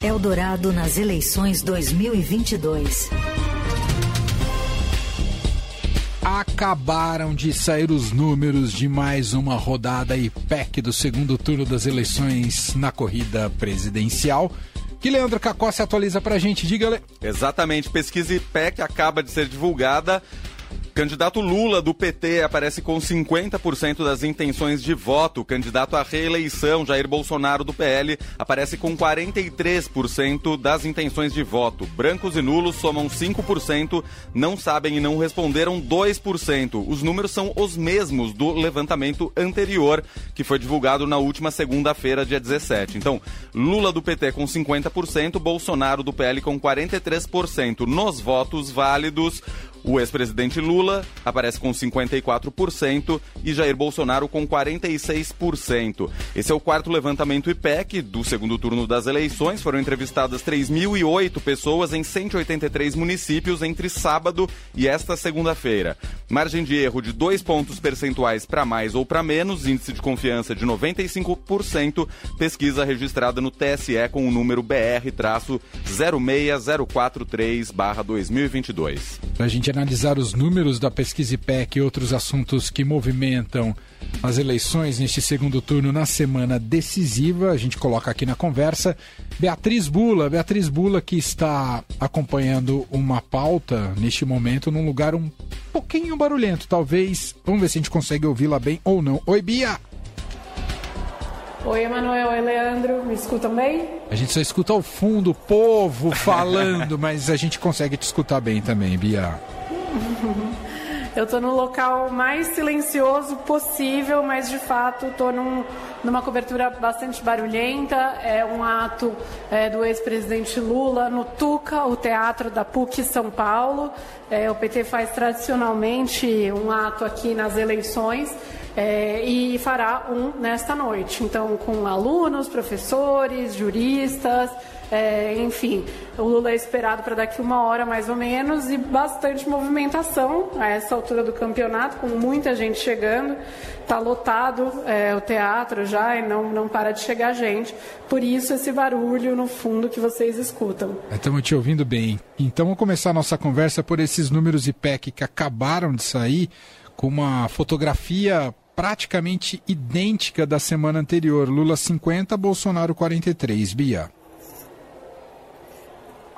Eldorado nas eleições 2022. Acabaram de sair os números de mais uma rodada IPEC do segundo turno das eleições na corrida presidencial. Que Leandro Cacó se atualiza pra gente, diga, Le... Exatamente, pesquisa IPEC acaba de ser divulgada. Candidato Lula do PT aparece com 50% das intenções de voto. Candidato à reeleição, Jair Bolsonaro do PL, aparece com 43% das intenções de voto. Brancos e nulos somam 5%, não sabem e não responderam 2%. Os números são os mesmos do levantamento anterior, que foi divulgado na última segunda-feira, dia 17. Então, Lula do PT com 50%, Bolsonaro do PL com 43%. Nos votos válidos, o ex-presidente Lula aparece com 54% e Jair Bolsonaro com 46%. Esse é o quarto levantamento IPEC do segundo turno das eleições. Foram entrevistadas 3.008 pessoas em 183 municípios entre sábado e esta segunda-feira. Margem de erro de dois pontos percentuais para mais ou para menos, índice de confiança de 95%, pesquisa registrada no TSE com o número BR-06043-2022. Para a gente analisar os números da pesquisa IPEC e outros assuntos que movimentam as eleições neste segundo turno na semana decisiva, a gente coloca aqui na conversa Beatriz Bula. Beatriz Bula que está acompanhando uma pauta neste momento num lugar um pouquinho barulhento, talvez. Vamos ver se a gente consegue ouvi-la bem ou não. Oi, Bia! Oi, Emanuel. Oi, Leandro. Me escutam bem? A gente só escuta ao fundo o povo falando, mas a gente consegue te escutar bem também, Bia. Eu estou no local mais silencioso possível, mas de fato estou num, numa cobertura bastante barulhenta. É um ato é, do ex-presidente Lula no Tuca, o teatro da PUC São Paulo. É, o PT faz tradicionalmente um ato aqui nas eleições. É, e fará um nesta noite. Então, com alunos, professores, juristas, é, enfim, o Lula é esperado para daqui uma hora mais ou menos e bastante movimentação a essa altura do campeonato, com muita gente chegando. Está lotado é, o teatro já e não, não para de chegar gente. Por isso esse barulho no fundo que vocês escutam. Estamos te ouvindo bem. Então vamos começar a nossa conversa por esses números IPEC que acabaram de sair com uma fotografia praticamente idêntica da semana anterior. Lula 50, Bolsonaro 43. Bia.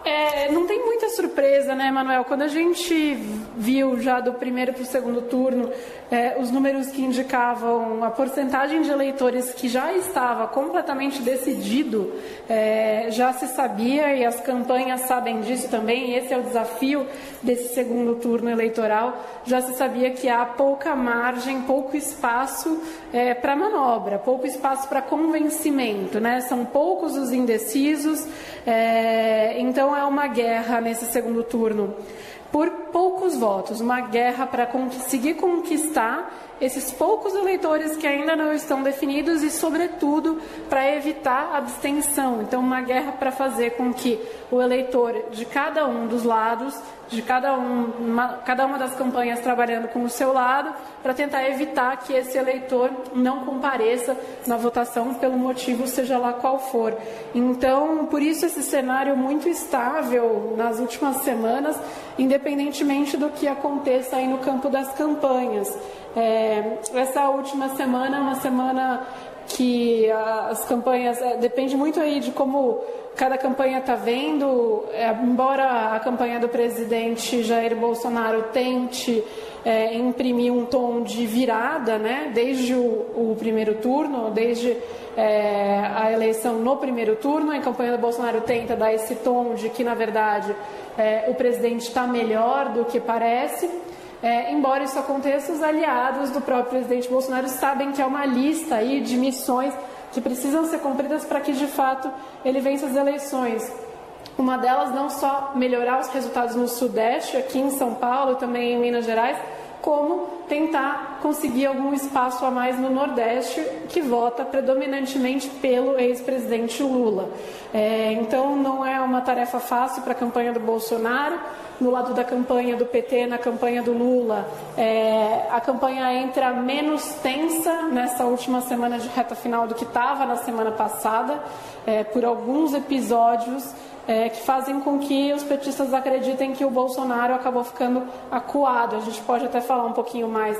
É, não tem muita surpresa, né, Manuel? Quando a gente viu já do primeiro para o segundo turno é, os números que indicavam a porcentagem de eleitores que já estava completamente decidido, é, já se sabia e as campanhas sabem disso também. esse é o desafio desse segundo turno eleitoral. Já se sabia que há pouca margem, pouco espaço é, para manobra, pouco espaço para convencimento, né? São poucos os indecisos. É, então é uma guerra nesse segundo turno por poucos votos, uma guerra para conseguir conquistar esses poucos eleitores que ainda não estão definidos e, sobretudo, para evitar abstenção. Então, uma guerra para fazer com que o eleitor de cada um dos lados, de cada, um, uma, cada uma das campanhas trabalhando com o seu lado, para tentar evitar que esse eleitor não compareça na votação pelo motivo seja lá qual for. Então, por isso esse cenário muito estável nas últimas semanas, independentemente do que aconteça aí no campo das campanhas. É, essa última semana é uma semana que as campanhas é, depende muito aí de como cada campanha está vendo. É, embora a campanha do presidente Jair Bolsonaro tente é, imprimir um tom de virada, né, desde o, o primeiro turno, desde é, a eleição no primeiro turno, a campanha do Bolsonaro tenta dar esse tom de que na verdade é, o presidente está melhor do que parece. É, embora isso aconteça, os aliados do próprio presidente Bolsonaro sabem que há uma lista aí de missões que precisam ser cumpridas para que de fato ele vença as eleições. Uma delas não só melhorar os resultados no Sudeste, aqui em São Paulo, também em Minas Gerais, como tentar conseguir algum espaço a mais no Nordeste, que vota predominantemente pelo ex-presidente Lula. É, então, não é uma tarefa fácil para a campanha do Bolsonaro. No lado da campanha do PT, na campanha do Lula, é, a campanha entra menos tensa nessa última semana de reta final do que estava na semana passada, é, por alguns episódios é, que fazem com que os petistas acreditem que o Bolsonaro acabou ficando acuado. A gente pode até falar um pouquinho mais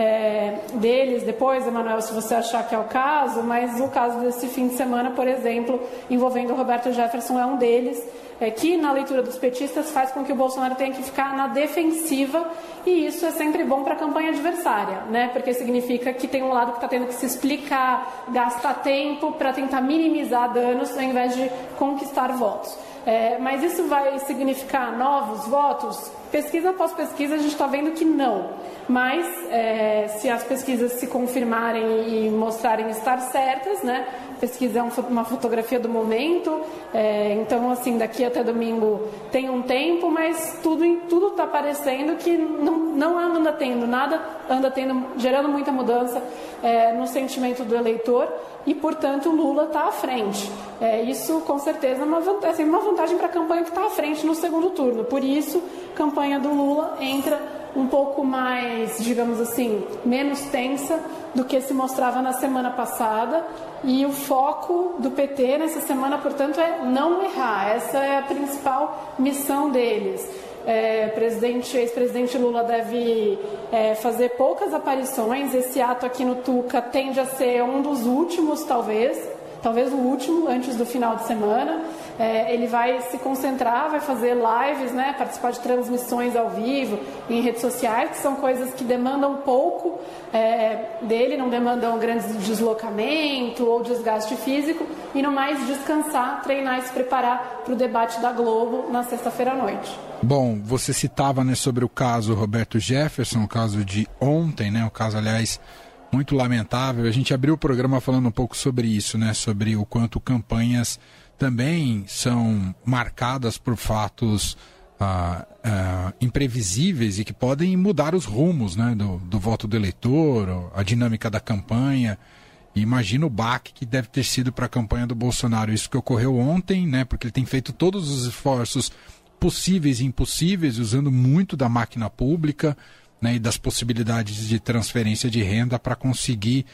é, deles depois, Emanuel, se você achar que é o caso, mas o caso desse fim de semana, por exemplo, envolvendo o Roberto Jefferson, é um deles. É, que na leitura dos petistas faz com que o Bolsonaro tenha que ficar na defensiva e isso é sempre bom para a campanha adversária, né? Porque significa que tem um lado que está tendo que se explicar, gastar tempo para tentar minimizar danos ao invés de conquistar votos. É, mas isso vai significar novos votos? Pesquisa após pesquisa a gente está vendo que não. Mas é, se as pesquisas se confirmarem e mostrarem estar certas, né? Pesquisa é uma fotografia do momento, é, então assim daqui até domingo tem um tempo, mas tudo tudo está parecendo que não, não anda tendo nada, anda tendo gerando muita mudança é, no sentimento do eleitor e, portanto, Lula está à frente. É, isso, com certeza, é uma, é uma vantagem para a campanha que está à frente no segundo turno. Por isso, campanha do Lula entra um pouco mais, digamos assim, menos tensa do que se mostrava na semana passada. E o foco do PT nessa semana, portanto, é não errar. Essa é a principal missão deles. É, presidente, ex-presidente Lula deve é, fazer poucas aparições. Esse ato aqui no Tuca tende a ser um dos últimos, talvez, talvez o último antes do final de semana. É, ele vai se concentrar, vai fazer lives, né, participar de transmissões ao vivo em redes sociais, que são coisas que demandam pouco é, dele, não demandam grandes deslocamento ou desgaste físico, e no mais descansar, treinar e se preparar para o debate da Globo na sexta-feira à noite. Bom, você citava né, sobre o caso Roberto Jefferson, o caso de ontem, né, o caso, aliás, muito lamentável. A gente abriu o programa falando um pouco sobre isso, né, sobre o quanto campanhas também são marcadas por fatos ah, ah, imprevisíveis e que podem mudar os rumos né, do, do voto do eleitor, a dinâmica da campanha. Imagina o baque que deve ter sido para a campanha do Bolsonaro. Isso que ocorreu ontem, né, porque ele tem feito todos os esforços possíveis e impossíveis, usando muito da máquina pública né, e das possibilidades de transferência de renda para conseguir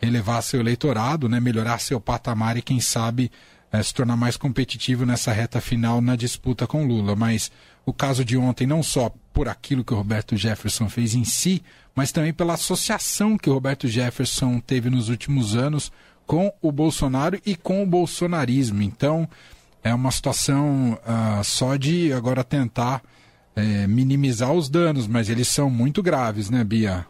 elevar seu eleitorado, né, melhorar seu patamar e, quem sabe, é, se tornar mais competitivo nessa reta final na disputa com Lula. Mas o caso de ontem, não só por aquilo que o Roberto Jefferson fez em si, mas também pela associação que o Roberto Jefferson teve nos últimos anos com o Bolsonaro e com o bolsonarismo. Então, é uma situação uh, só de agora tentar é, minimizar os danos, mas eles são muito graves, né, Bia?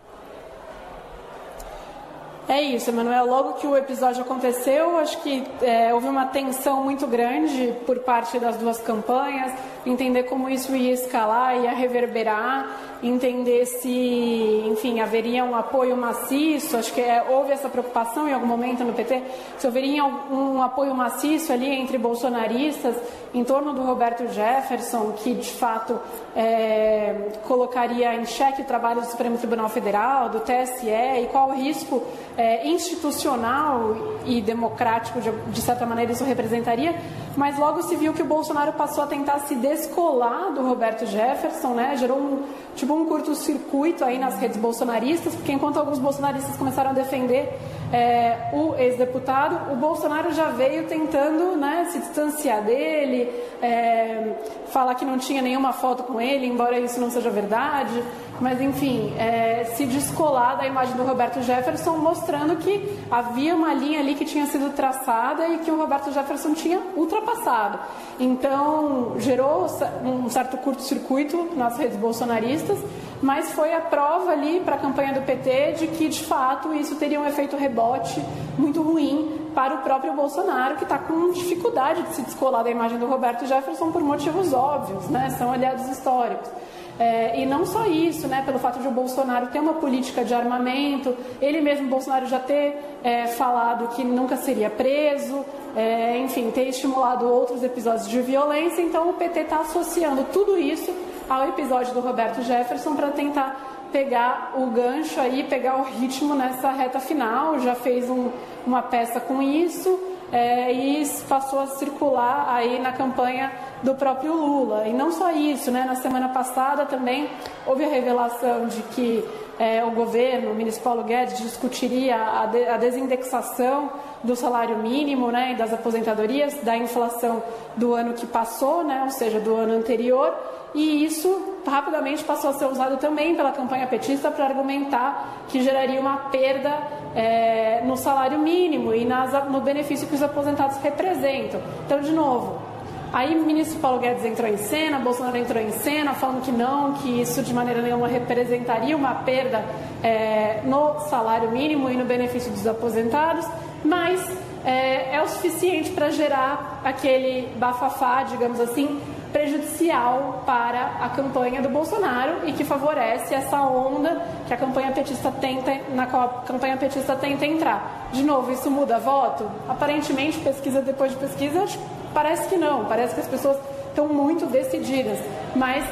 É isso, Emanuel. Logo que o episódio aconteceu, acho que é, houve uma tensão muito grande por parte das duas campanhas, entender como isso ia escalar, ia reverberar, entender se, enfim, haveria um apoio maciço. Acho que é, houve essa preocupação em algum momento no PT, se haveria um, um apoio maciço ali entre bolsonaristas em torno do Roberto Jefferson, que de fato é, colocaria em xeque o trabalho do Supremo Tribunal Federal, do TSE, e qual o risco é, institucional e democrático, de, de, certa maneira, isso representaria, mas logo se viu que o Bolsonaro passou a tentar se descolar do Roberto Jefferson, né? gerou um, tipo um curto-circuito aí nas redes bolsonaristas, porque enquanto alguns bolsonaristas começaram a defender é, o ex-deputado, o Bolsonaro já veio tentando né, se distanciar dele, é, falar que não tinha nenhuma foto com ele, embora isso não seja verdade, mas enfim, é, se descolar da imagem do Roberto Jefferson, mostrando que havia uma linha ali que tinha sido traçada e que o Roberto Jefferson tinha ultrapassado. Então, gerou um certo curto-circuito nas redes bolsonaristas, mas foi a prova ali para a campanha do PT de que, de fato, isso teria um efeito rebote muito ruim para o próprio Bolsonaro, que está com dificuldade de se descolar da imagem do Roberto Jefferson por motivos óbvios, né? são aliados históricos. É, e não só isso, né, pelo fato de o Bolsonaro ter uma política de armamento, ele mesmo, Bolsonaro, já ter é, falado que nunca seria preso, é, enfim, ter estimulado outros episódios de violência, então o PT está associando tudo isso ao episódio do Roberto Jefferson para tentar pegar o gancho aí, pegar o ritmo nessa reta final, já fez um, uma peça com isso é, e passou a circular aí na campanha do próprio Lula. E não só isso, né? Na semana passada também houve a revelação de que é, o governo, o ministro Paulo Guedes, discutiria a, de, a desindexação do salário mínimo né, e das aposentadorias, da inflação do ano que passou, né, ou seja, do ano anterior, e isso rapidamente passou a ser usado também pela campanha petista para argumentar que geraria uma perda é, no salário mínimo e nas, no benefício que os aposentados representam. Então, de novo, Aí o ministro Paulo Guedes entrou em cena, Bolsonaro entrou em cena, falando que não, que isso de maneira nenhuma representaria uma perda é, no salário mínimo e no benefício dos aposentados, mas é, é o suficiente para gerar aquele bafafá, digamos assim, prejudicial para a campanha do Bolsonaro e que favorece essa onda que a campanha petista tenta, na qual a campanha petista tenta entrar. De novo, isso muda voto? Aparentemente, pesquisa depois de pesquisa, parece que não, parece que as pessoas estão muito decididas, mas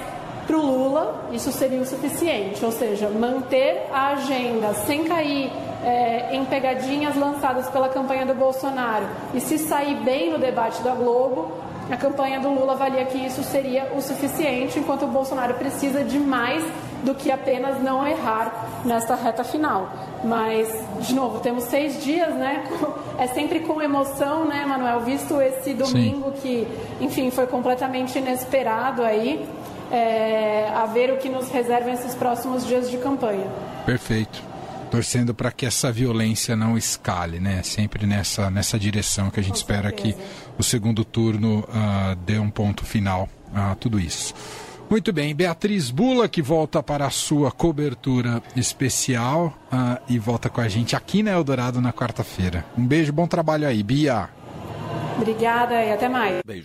para o Lula isso seria o suficiente, ou seja, manter a agenda sem cair é, em pegadinhas lançadas pela campanha do Bolsonaro e se sair bem no debate da Globo, a campanha do Lula avalia que isso seria o suficiente, enquanto o Bolsonaro precisa de mais do que apenas não errar nesta reta final. Mas, de novo, temos seis dias, né? É sempre com emoção, né, Manuel? Visto esse domingo Sim. que, enfim, foi completamente inesperado aí, é, a ver o que nos reserva esses próximos dias de campanha. Perfeito torcendo para que essa violência não escale, né? Sempre nessa, nessa direção que a gente Com espera certeza. que o segundo turno uh, dê um ponto final a tudo isso. Muito bem, Beatriz Bula, que volta para a sua cobertura especial uh, e volta com a gente aqui na Eldorado na quarta-feira. Um beijo, bom trabalho aí, Bia. Obrigada e até mais. Beijo.